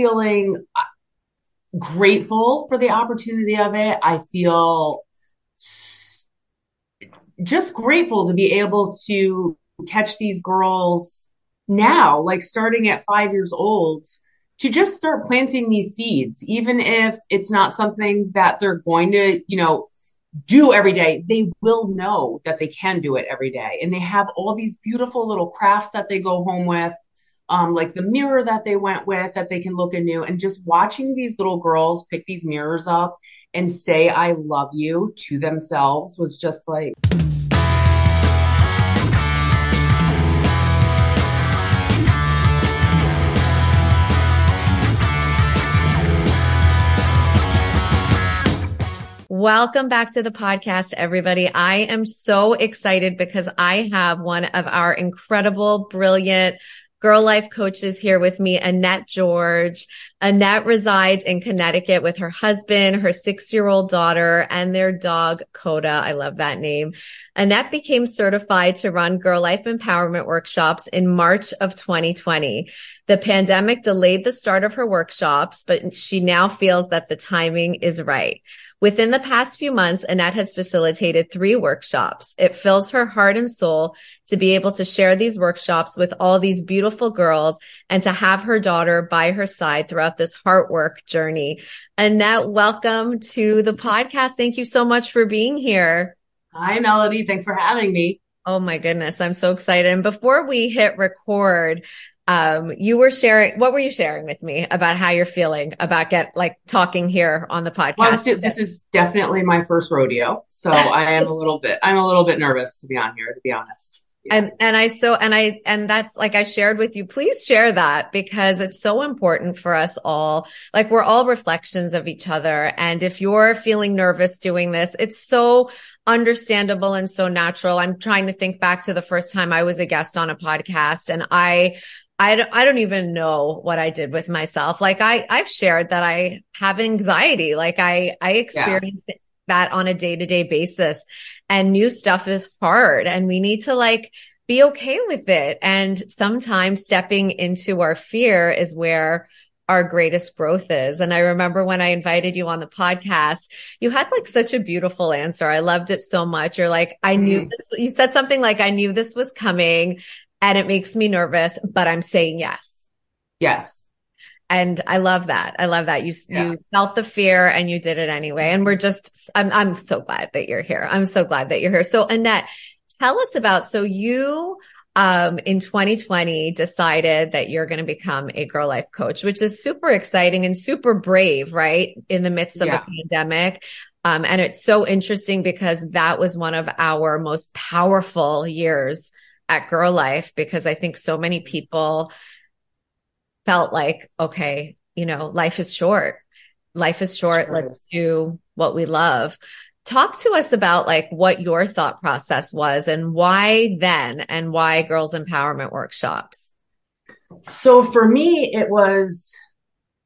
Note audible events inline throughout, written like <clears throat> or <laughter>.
feeling uh, grateful for the opportunity of it. I feel just grateful to be able to catch these girls now, like starting at five years old, to just start planting these seeds, even if it's not something that they're going to, you know, do every day, they will know that they can do it every day. And they have all these beautiful little crafts that they go home with, um, like the mirror that they went with that they can look anew. And just watching these little girls pick these mirrors up and say, I love you to themselves was just like. Welcome back to the podcast, everybody. I am so excited because I have one of our incredible, brilliant girl life coaches here with me, Annette George. Annette resides in Connecticut with her husband, her six year old daughter, and their dog, Coda. I love that name. Annette became certified to run girl life empowerment workshops in March of 2020. The pandemic delayed the start of her workshops, but she now feels that the timing is right. Within the past few months, Annette has facilitated three workshops. It fills her heart and soul to be able to share these workshops with all these beautiful girls and to have her daughter by her side throughout this heart work journey. Annette, welcome to the podcast. Thank you so much for being here. Hi, Melody. Thanks for having me. Oh my goodness. I'm so excited. And before we hit record, um, you were sharing, what were you sharing with me about how you're feeling about get like talking here on the podcast? Well, this is definitely my first rodeo. So <laughs> I am a little bit, I'm a little bit nervous to be on here, to be honest. Yeah. And, and I so, and I, and that's like I shared with you, please share that because it's so important for us all. Like we're all reflections of each other. And if you're feeling nervous doing this, it's so understandable and so natural. I'm trying to think back to the first time I was a guest on a podcast and I I don't, I don't even know what I did with myself. Like I, I've shared that I have anxiety. Like I, I experience yeah. that on a day to day basis and new stuff is hard and we need to like be okay with it. And sometimes stepping into our fear is where our greatest growth is. And I remember when I invited you on the podcast, you had like such a beautiful answer. I loved it so much. You're like, I knew mm. this, you said something like, I knew this was coming and it makes me nervous, but I'm saying yes. Yes. And I love that. I love that you yeah. you felt the fear and you did it anyway. And we're just I'm I'm so glad that you're here. I'm so glad that you're here. So Annette, tell us about so you um in 2020 decided that you're going to become a girl life coach, which is super exciting and super brave, right? In the midst of yeah. a pandemic. Um, and it's so interesting because that was one of our most powerful years at Girl Life because I think so many people felt like, okay, you know, life is short. Life is short. Sure. Let's do what we love. Talk to us about like what your thought process was and why then and why girls empowerment workshops. So for me, it was,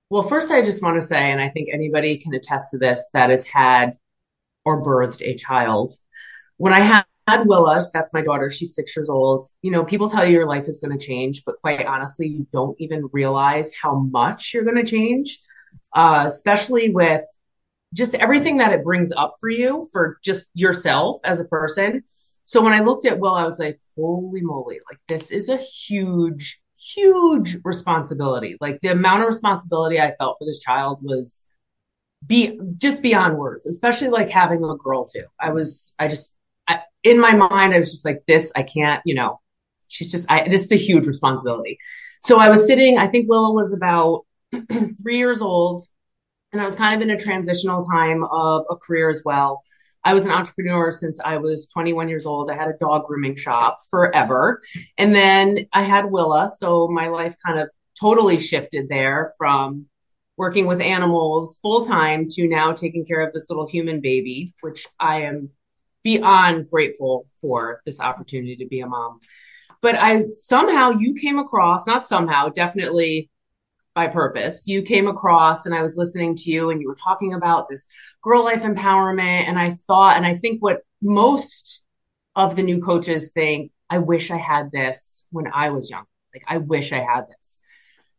well, first, I just want to say, and I think anybody can attest to this that has had or birthed a child. When I had had Willa, that's my daughter. She's six years old. You know, people tell you your life is going to change, but quite honestly, you don't even realize how much you're going to change, uh, especially with just everything that it brings up for you for just yourself as a person. So when I looked at Will, I was like, holy moly, like this is a huge, huge responsibility. Like the amount of responsibility I felt for this child was be just beyond words, especially like having a girl too. I was, I just, in my mind, I was just like, this, I can't, you know, she's just, I, this is a huge responsibility. So I was sitting, I think Willa was about <clears throat> three years old and I was kind of in a transitional time of a career as well. I was an entrepreneur since I was 21 years old. I had a dog grooming shop forever. And then I had Willa. So my life kind of totally shifted there from working with animals full time to now taking care of this little human baby, which I am beyond grateful for this opportunity to be a mom. But I somehow you came across, not somehow, definitely by purpose. You came across and I was listening to you and you were talking about this girl life empowerment. And I thought, and I think what most of the new coaches think, I wish I had this when I was young. Like, I wish I had this.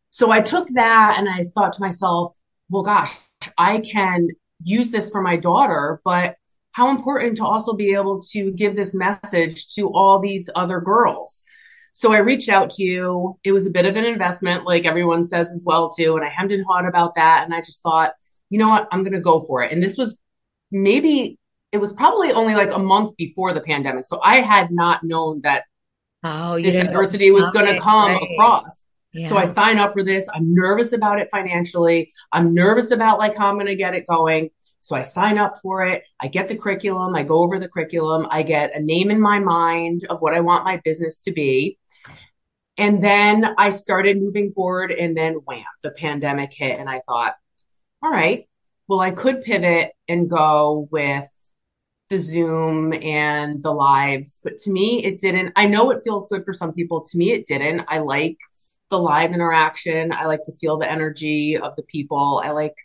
So I took that and I thought to myself, well, gosh, I can use this for my daughter, but how important to also be able to give this message to all these other girls. So I reached out to you. It was a bit of an investment, like everyone says as well, too. And I hemmed and hawed about that. And I just thought, you know what? I'm going to go for it. And this was maybe, it was probably only like a month before the pandemic. So I had not known that oh, this adversity was going to come right. across. Yeah. So I sign up for this. I'm nervous about it financially. I'm nervous about like how I'm going to get it going. So I sign up for it. I get the curriculum. I go over the curriculum. I get a name in my mind of what I want my business to be. And then I started moving forward and then wham, the pandemic hit. And I thought, all right, well, I could pivot and go with the Zoom and the lives, but to me, it didn't. I know it feels good for some people. To me, it didn't. I like the live interaction. I like to feel the energy of the people. I like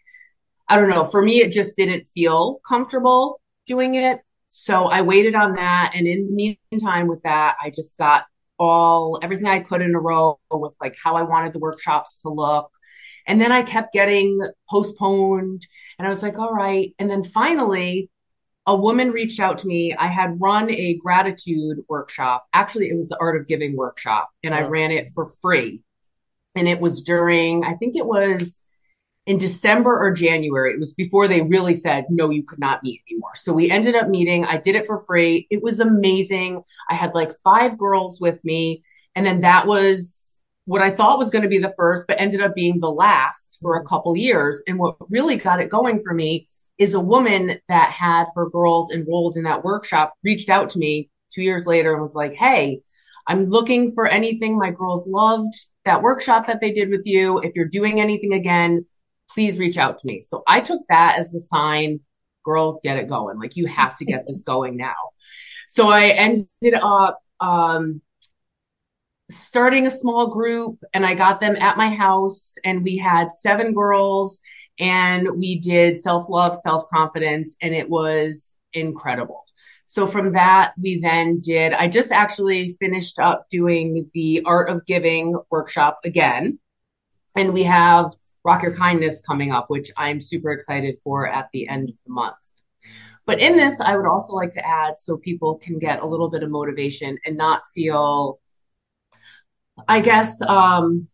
I don't know. For me, it just didn't feel comfortable doing it. So I waited on that. And in the meantime, with that, I just got all everything I could in a row with like how I wanted the workshops to look. And then I kept getting postponed. And I was like, all right. And then finally, a woman reached out to me. I had run a gratitude workshop. Actually, it was the Art of Giving workshop, and I oh. ran it for free. And it was during, I think it was in December or January. It was before they really said, no, you could not meet anymore. So we ended up meeting. I did it for free. It was amazing. I had like five girls with me. And then that was what I thought was going to be the first, but ended up being the last for a couple years. And what really got it going for me is a woman that had her girls enrolled in that workshop reached out to me two years later and was like, Hey, I'm looking for anything my girls loved that workshop that they did with you. If you're doing anything again, please reach out to me. So I took that as the sign, girl, get it going. Like you have to get this going now. So I ended up um, starting a small group and I got them at my house and we had seven girls and we did self love, self confidence, and it was incredible. So from that, we then did, I just actually finished up doing the art of giving workshop again. And we have Rock Your Kindness coming up, which I'm super excited for at the end of the month. But in this, I would also like to add so people can get a little bit of motivation and not feel, I guess, um,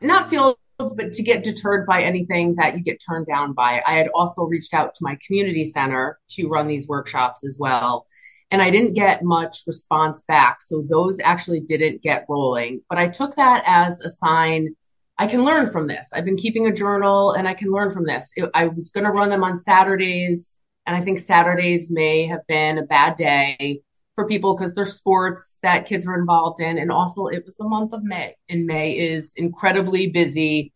not feel, but to get deterred by anything that you get turned down by. I had also reached out to my community center to run these workshops as well. And I didn't get much response back. So those actually didn't get rolling. But I took that as a sign I can learn from this. I've been keeping a journal and I can learn from this. It, I was going to run them on Saturdays, and I think Saturdays may have been a bad day for people because there's sports that kids are involved in. And also, it was the month of May, and May is incredibly busy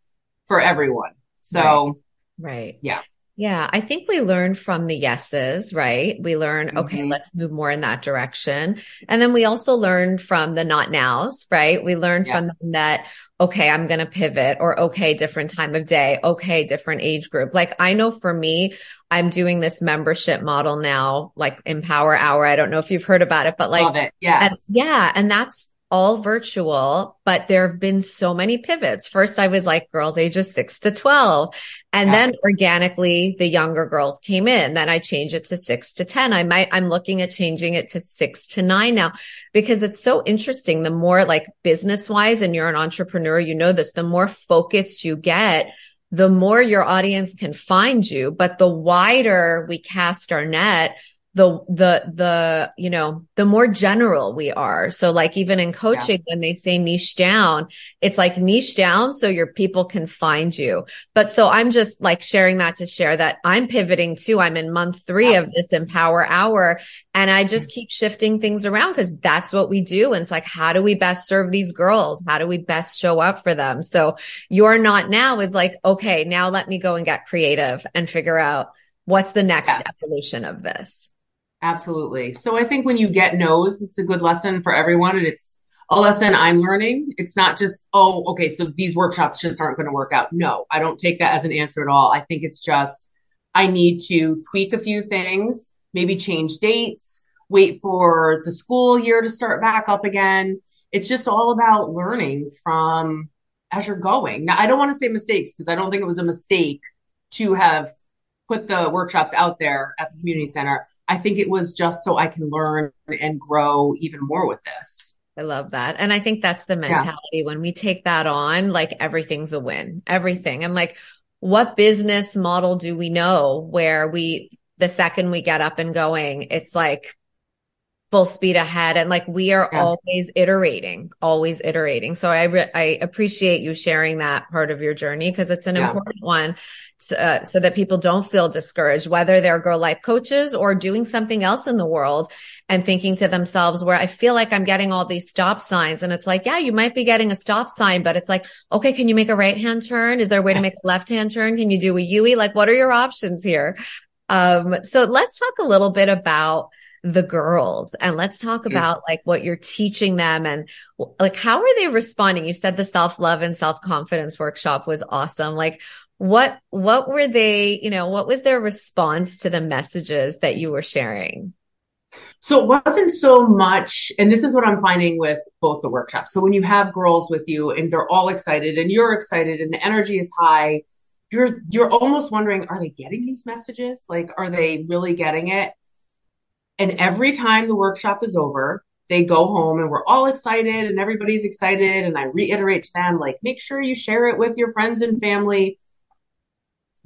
for everyone. So, right. right. Yeah. Yeah, I think we learn from the yeses, right? We learn, mm-hmm. okay, let's move more in that direction. And then we also learn from the not nows, right? We learn yeah. from them that, okay, I'm going to pivot or okay, different time of day. Okay, different age group. Like I know for me, I'm doing this membership model now, like Empower Hour. I don't know if you've heard about it, but like, it. Yes. And, yeah. And that's all virtual, but there have been so many pivots. First, I was like girls ages six to 12. And yeah. then organically the younger girls came in. Then I changed it to six to 10. I might, I'm looking at changing it to six to nine now because it's so interesting. The more like business wise and you're an entrepreneur, you know this, the more focused you get, the more your audience can find you. But the wider we cast our net, the the the you know the more general we are. So like even in coaching yeah. when they say niche down it's like niche down so your people can find you. But so i'm just like sharing that to share that i'm pivoting too. I'm in month 3 yeah. of this empower hour and i just mm-hmm. keep shifting things around because that's what we do. And it's like how do we best serve these girls? How do we best show up for them? So you're not now is like okay now let me go and get creative and figure out what's the next yeah. evolution of this Absolutely. So I think when you get no's, it's a good lesson for everyone. And it's a lesson I'm learning. It's not just, oh, okay, so these workshops just aren't going to work out. No, I don't take that as an answer at all. I think it's just, I need to tweak a few things, maybe change dates, wait for the school year to start back up again. It's just all about learning from as you're going. Now, I don't want to say mistakes because I don't think it was a mistake to have put the workshops out there at the community center. I think it was just so I can learn and grow even more with this. I love that. And I think that's the mentality yeah. when we take that on, like everything's a win, everything. And like, what business model do we know where we, the second we get up and going, it's like full speed ahead and like we are yeah. always iterating always iterating so i re- i appreciate you sharing that part of your journey because it's an yeah. important one uh, so that people don't feel discouraged whether they're girl life coaches or doing something else in the world and thinking to themselves where i feel like i'm getting all these stop signs. And it's like yeah you might be getting a stop sign but it's like okay can you make a right hand turn? Is there a way to make a left hand turn? Can you do a UE like what are your options here? Um so let's talk a little bit about the girls and let's talk about like what you're teaching them and like how are they responding? You said the self-love and self-confidence workshop was awesome. Like what what were they you know what was their response to the messages that you were sharing so it wasn't so much and this is what i'm finding with both the workshops so when you have girls with you and they're all excited and you're excited and the energy is high you're you're almost wondering are they getting these messages like are they really getting it and every time the workshop is over, they go home and we're all excited and everybody's excited. And I reiterate to them, like, make sure you share it with your friends and family.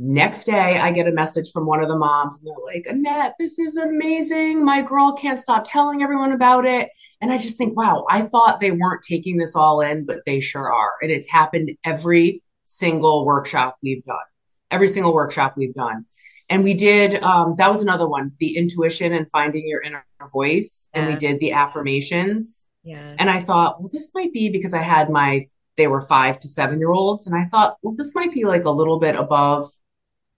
Next day, I get a message from one of the moms, and they're like, Annette, this is amazing. My girl can't stop telling everyone about it. And I just think, wow, I thought they weren't taking this all in, but they sure are. And it's happened every single workshop we've done, every single workshop we've done. And we did um, that was another one the intuition and finding your inner voice. And we did the affirmations. Yeah. And i thought well this might be because i had my they were five to seven year olds. And i thought well this might be like a little bit above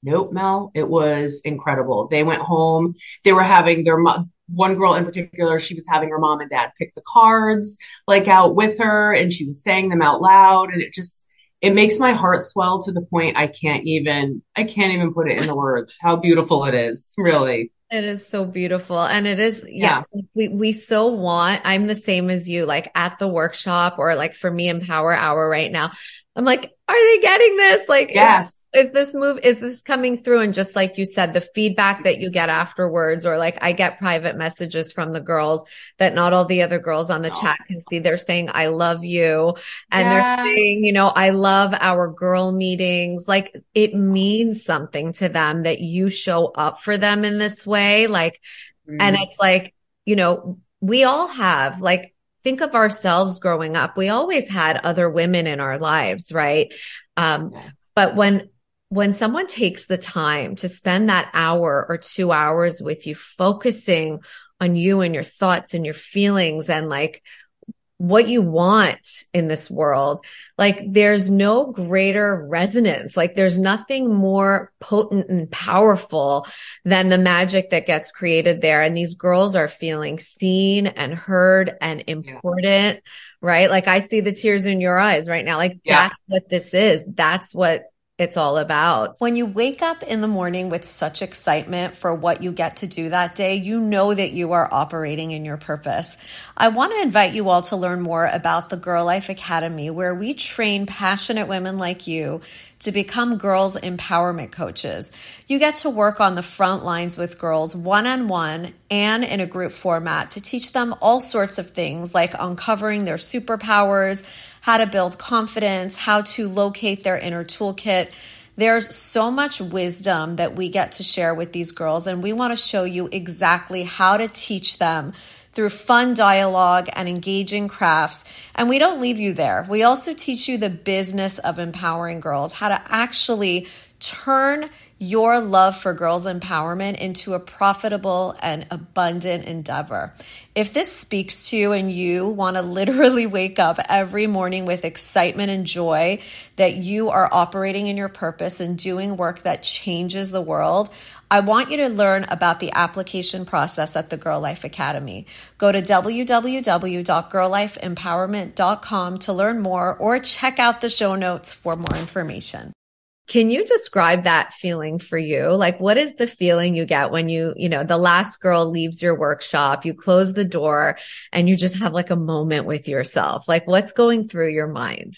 nope mel it was incredible. They went home. They were having their mo- one girl in particular she was having her mom and dad pick the cards like out with her and she was saying them out loud and it just it makes my heart swell to the point I can't even I can't even put it in the words how beautiful it is really. It is so beautiful and it is yeah, yeah, we we so want I'm the same as you like at the workshop or like for me empower hour right now I'm like are they getting this? Like yes. is this move is this coming through? And just like you said the feedback that you get afterwards or like i get private messages from the girls that not all the other girls on the oh. chat can see. They're saying i love you. And yes. they're saying you know i love our girl meetings. Like it means something to them that you show up for them in this way. Like mm. and it's like you know we all have like think of ourselves growing up we always had other women in our lives right? Um, but when when someone takes the time to spend that hour or two hours with you, focusing on you and your thoughts and your feelings and like what you want in this world, like there's no greater resonance. Like there's nothing more potent and powerful than the magic that gets created there. And these girls are feeling seen and heard and important. Yeah. Right. Like I see the tears in your eyes right now. Like yeah. that's what this is. That's what it's all about. When you wake up in the morning with such excitement for what you get to do that day, you know that you are operating in your purpose. I want to invite you all to learn more about the Girl Life Academy, where we train passionate women like you to become girls empowerment coaches. You get to work on the front lines with girls one on one and in a group format to teach them all sorts of things like uncovering their superpowers how to build confidence, how to locate their inner toolkit. There's so much wisdom that we get to share with these girls, and we want to show you exactly how to teach them through fun dialogue and engaging crafts. And we don't leave you there. We also teach you the business of empowering girls, how to actually turn your love for girls' empowerment into a profitable and abundant endeavor. If this speaks to you and you want to <laughs> literally wake up every morning with excitement and joy that you are operating in your purpose and doing work that changes the world, I want you to learn about the application process at the Girl Life Academy. Go to www.girllifeempowerment.com to learn more or check out the show notes for more information. Can you describe that feeling for you? Like, what is the feeling you get when you, you know, the last girl leaves your workshop, you close the door and you just have like a moment with yourself? Like, what's going through your mind?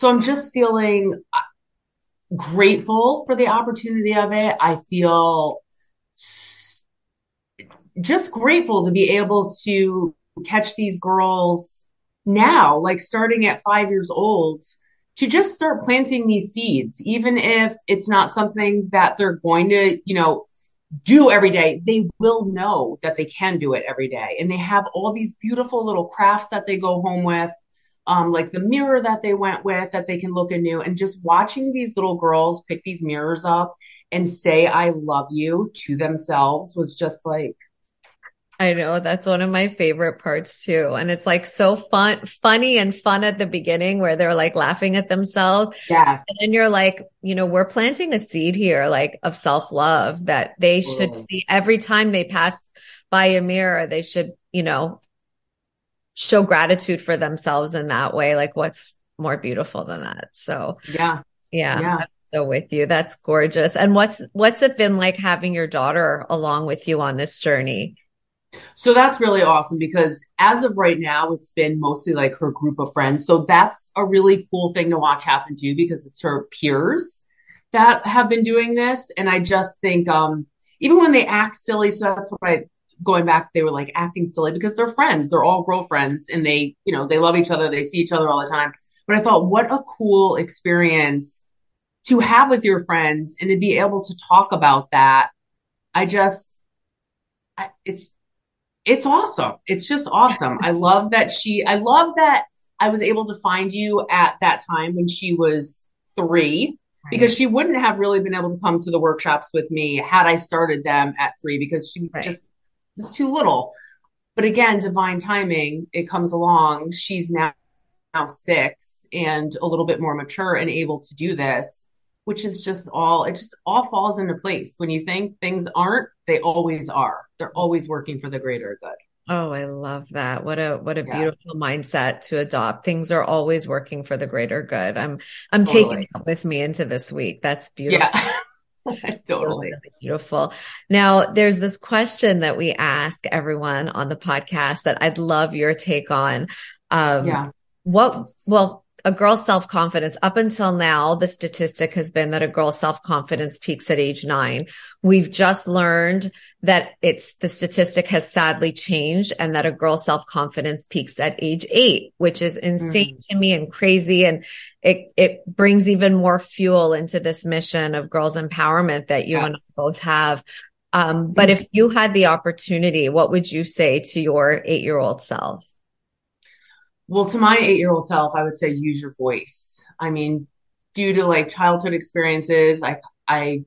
so I'm just feeling uh, grateful for the opportunity of it. I feel just grateful to be able to catch these girls now, like starting at five years old, to just start planting these seeds, even if it's not something that they're going to, you know, do every day, they will know that they can do it every day. And they have all these beautiful little crafts that they go home with, um, like the mirror that they went with that they can look anew. And just watching these little girls pick these mirrors up and say, I love you to themselves was just like, I know that's one of my favorite parts too. And it's like so fun, funny and fun at the beginning where they're like laughing at themselves. Yeah. And then you're like, you know, we're planting a seed here, like of self love that they should see every time they pass by a mirror. They should, you know, show gratitude for themselves in that way. Like what's more beautiful than that? So yeah. Yeah. yeah. So with you. That's gorgeous. And what's, what's it been like having your daughter along with you on this journey? So that's really awesome because as of right now, it's been mostly like her group of friends. So that's a really cool thing to watch happen too because it's her peers that have been doing this. And I just think, um, even when they act silly, so that's what I going back, they were like acting silly because they're friends. They're all girlfriends and they, you know, they love each other. They see each other all the time. But I thought, what a cool experience to have with your friends and to be able to talk about that. I just, it's it's awesome. It's just awesome. I love that she, I love that I was able to find you at that time when she was three, right. because she wouldn't have really been able to come to the workshops with me had I started them at three because she right. just was too little. But again, divine timing, it comes along. She's now, now six and a little bit more mature and able to do this which is just all it just all falls into place when you think things aren't they always are they're always working for the greater good oh i love that what a what a yeah. beautiful mindset to adopt things are always working for the greater good i'm i'm totally. taking it with me into this week that's beautiful yeah <laughs> totally beautiful. Now, there's this question that we ask everyone on the podcast that I'd love your take on. Um, yeah. What, well, a girl's self confidence up until now, the statistic has been that a girl's self confidence peaks at age nine. We've just learned that it's the statistic has sadly changed and that a girl's self confidence peaks at age eight, which is insane mm-hmm. to me and crazy. And it, it brings even more fuel into this mission of girls empowerment that you yes. and I both have. Um, but if you had the opportunity, what would you say to your eight year old self? Well, to my eight year old self, I would say use your voice. I mean, due to like childhood experiences, I, I,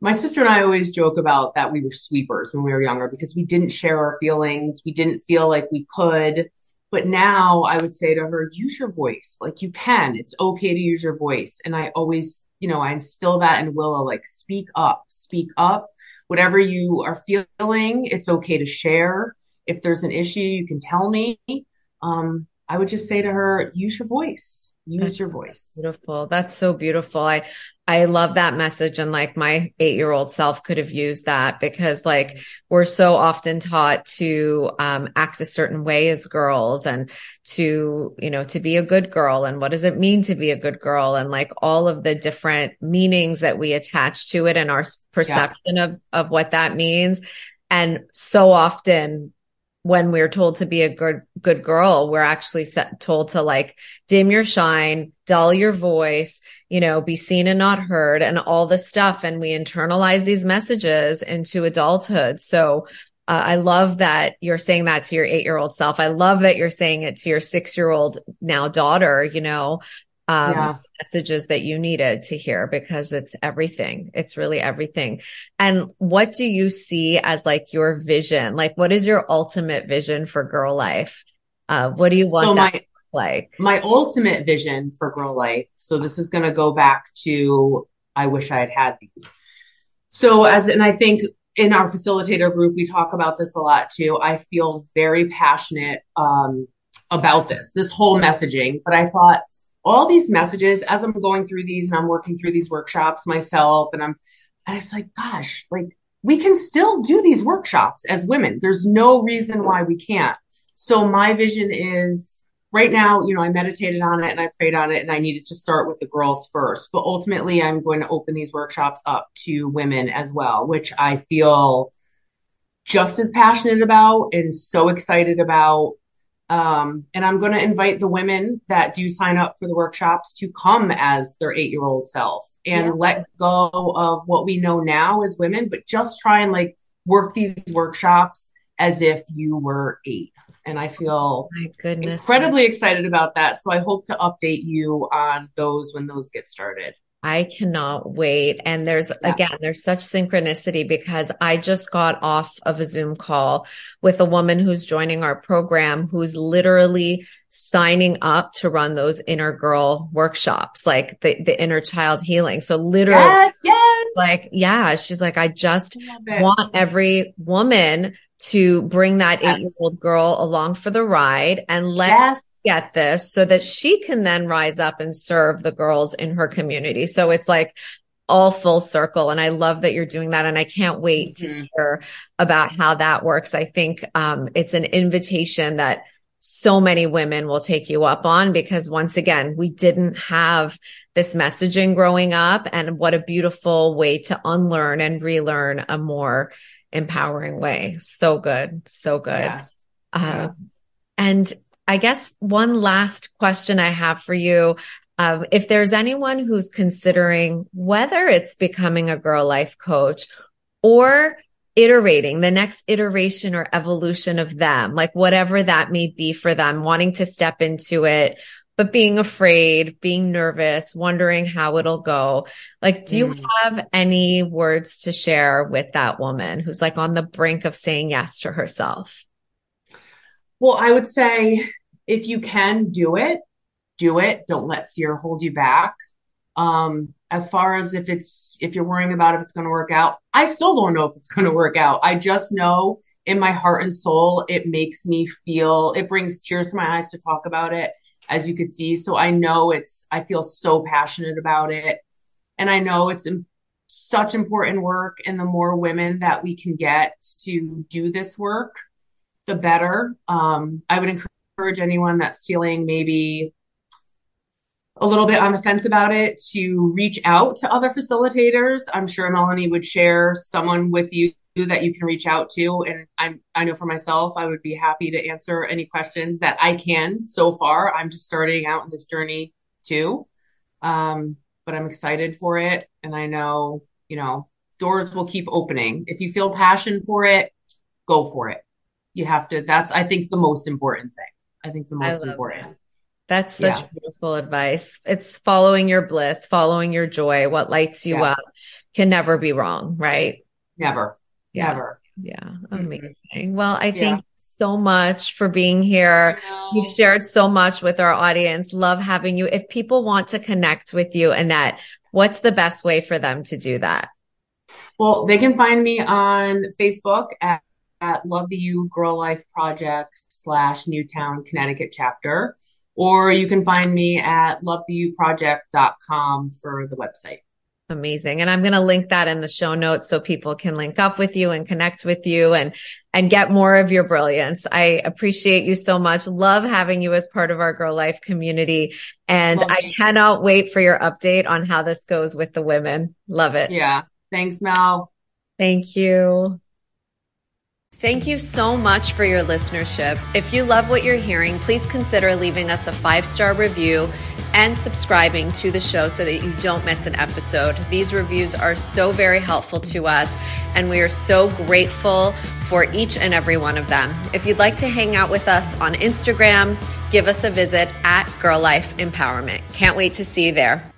my sister and I always joke about that we were sweepers when we were younger because we didn't share our feelings. We didn't feel like we could. But now I would say to her, use your voice. Like you can. It's okay to use your voice. And I always, you know, I instill that in Willa, like speak up, speak up. Whatever you are feeling, it's okay to share. If there's an issue, you can tell me um, I would just say to her, use your voice. Use That's your voice. Beautiful. That's so beautiful. I I love that message. And like my eight year old self could have used that because like we're so often taught to um, act a certain way as girls and to, you know, to be a good girl. And what does it mean to be a good girl? And like all of the different meanings that we attach to it and our perception yeah. of, of what that means. And so often when we're told to be a good good girl we're actually set, told to like dim your shine dull your voice you know be seen and not heard and all the stuff and we internalize these messages into adulthood so uh, I love that you're saying that to your eight year old self. I love that you're saying it to your six year old now daughter, you know, um, yeah. messages that you needed to hear because it's everything. It's really everything. And what do you see as like your vision? Like, what is your ultimate vision for girl life? Uh, what do you want so my, like? My ultimate vision for girl life. So this is going to go back to, I wish I had had these. So as, and I think in our facilitator group, we talk about this a lot too. I feel very passionate, um, about this, this whole messaging, but I thought, all these messages as I'm going through these and I'm working through these workshops myself and I'm and it's like gosh like we can still do these workshops as women there's no reason why we can't so my vision is right now, you know, I meditated on it and I prayed on it and I needed to start with the girls first. But ultimately, I'm going to open these workshops up to women as well, which I feel just as passionate about and so excited about. Um, and I'm going to invite the women that do sign up for the workshops to come as their eight year old self and yeah. let go of what we know now as women, but just try and like work these workshops as if you were eight. And I feel My goodness. incredibly excited about that. So I hope to update you on those when those get started. I cannot wait. And there's yeah. again, there's such synchronicity because I just got off of a Zoom call with a woman who's joining our program who's literally signing up to run those inner girl workshops, like the, the inner child healing. So literally, yes, yes. like, yeah, she's like, I just want every woman to bring that yes. eight year old girl along for the ride and let yes. Get this so that she can then rise up and serve the girls in her community. So it's like, all full circle. And I love that you're doing that. And I can't wait mm-hmm. to hear about how that works. I think, um, it's an invitation that so many women will take you up on because once again, we didn't have this messaging growing up and what a beautiful way to unlearn and relearn a more empowering way. So good. So good. Yes. Uh, and I guess one last question I have for you. Uh, if there's anyone who's considering whether it's becoming a girl life coach or iterating the next iteration or evolution of them, like whatever that may be for them, wanting to step into it, but being afraid, being nervous, wondering how it'll go. Like, do mm. you have any words to share with that woman who's like on the brink of saying yes to herself? Well, I would say if you can do it, do it. Don't let fear hold you back. Um, as far as if it's if you're worrying about if it's going to work out i still don't know if it's going to work out i just know in my heart and soul it makes me feel it brings tears to my eyes to talk about it as you could see so i know it's i feel so passionate about it and i know it's such important work and the more women that we can get to do this work the better um, i would encourage anyone that's feeling maybe a little bit on the fence about it to reach out to other facilitators. I'm sure Melanie would share someone with you that you can reach out to. And I'm, I know for myself, I would be happy to answer any questions that I can so far. I'm just starting out in this journey too. Um, but I'm excited for it. And I know, you know, doors will keep opening. If you feel passion for it, go for it. You have to, that's, I think, the most important thing. I think the most important. That. That's such yeah. beautiful advice. It's following your bliss, following your joy. What lights you up can never be wrong, right? Never. Yeah. Never. Yeah. Mm-hmm. Amazing. Well, I yeah. thank so much for being here. You've shared so much with our audience. Love having you. If people want to connect with you, Annette, what's the best way for them to do that? Well, they can find me on Facebook at, at Love the You Girl Life Project slash Newtown, Connecticut chapter or you can find me at lovetheYouProject.com for the website. Amazing. And I'm going to link that in the show notes so people can link up with you and connect with you and, and get more of your brilliance. I appreciate you so much. Love having you as part of our Girl Life community. And Love I you. cannot wait for your update on how this goes with the women. Love it. Yeah. Thanks, Mel. Thank you. Thank you so much for your listenership. If you love what you're hearing, please consider leaving us a five star review and subscribing to the show so that you don't miss an episode. These reviews are so very helpful to us, and we are so grateful for each and every one of them. If you'd like to hang out with us on Instagram, give us a visit at Girl Life Empowerment. Can't wait to see you there.